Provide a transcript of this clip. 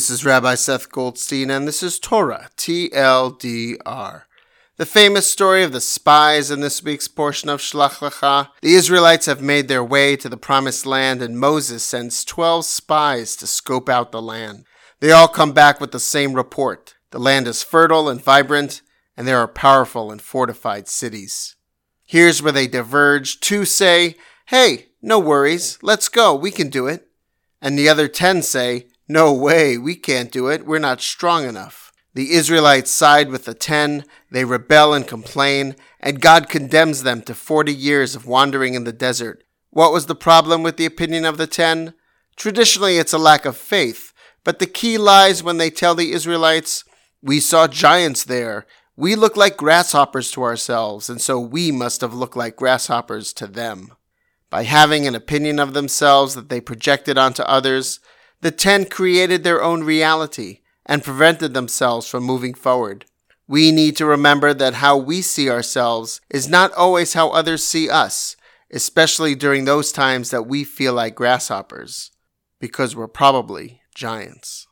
This is Rabbi Seth Goldstein, and this is Torah, TLDR. The famous story of the spies in this week's portion of Shlach Lecha. The Israelites have made their way to the Promised Land, and Moses sends 12 spies to scope out the land. They all come back with the same report. The land is fertile and vibrant, and there are powerful and fortified cities. Here's where they diverge. Two say, Hey, no worries, let's go, we can do it. And the other ten say, No way, we can't do it, we're not strong enough. The Israelites side with the ten, they rebel and complain, and God condemns them to 40 years of wandering in the desert. What was the problem with the opinion of the ten? Traditionally, it's a lack of faith, but the key lies when they tell the Israelites, We saw giants there. We look like grasshoppers to ourselves, and so we must have looked like grasshoppers to them. By having an opinion of themselves that they projected onto others, the ten created their own reality and prevented themselves from moving forward. We need to remember that how we see ourselves is not always how others see us, especially during those times that we feel like grasshoppers, because we're probably giants.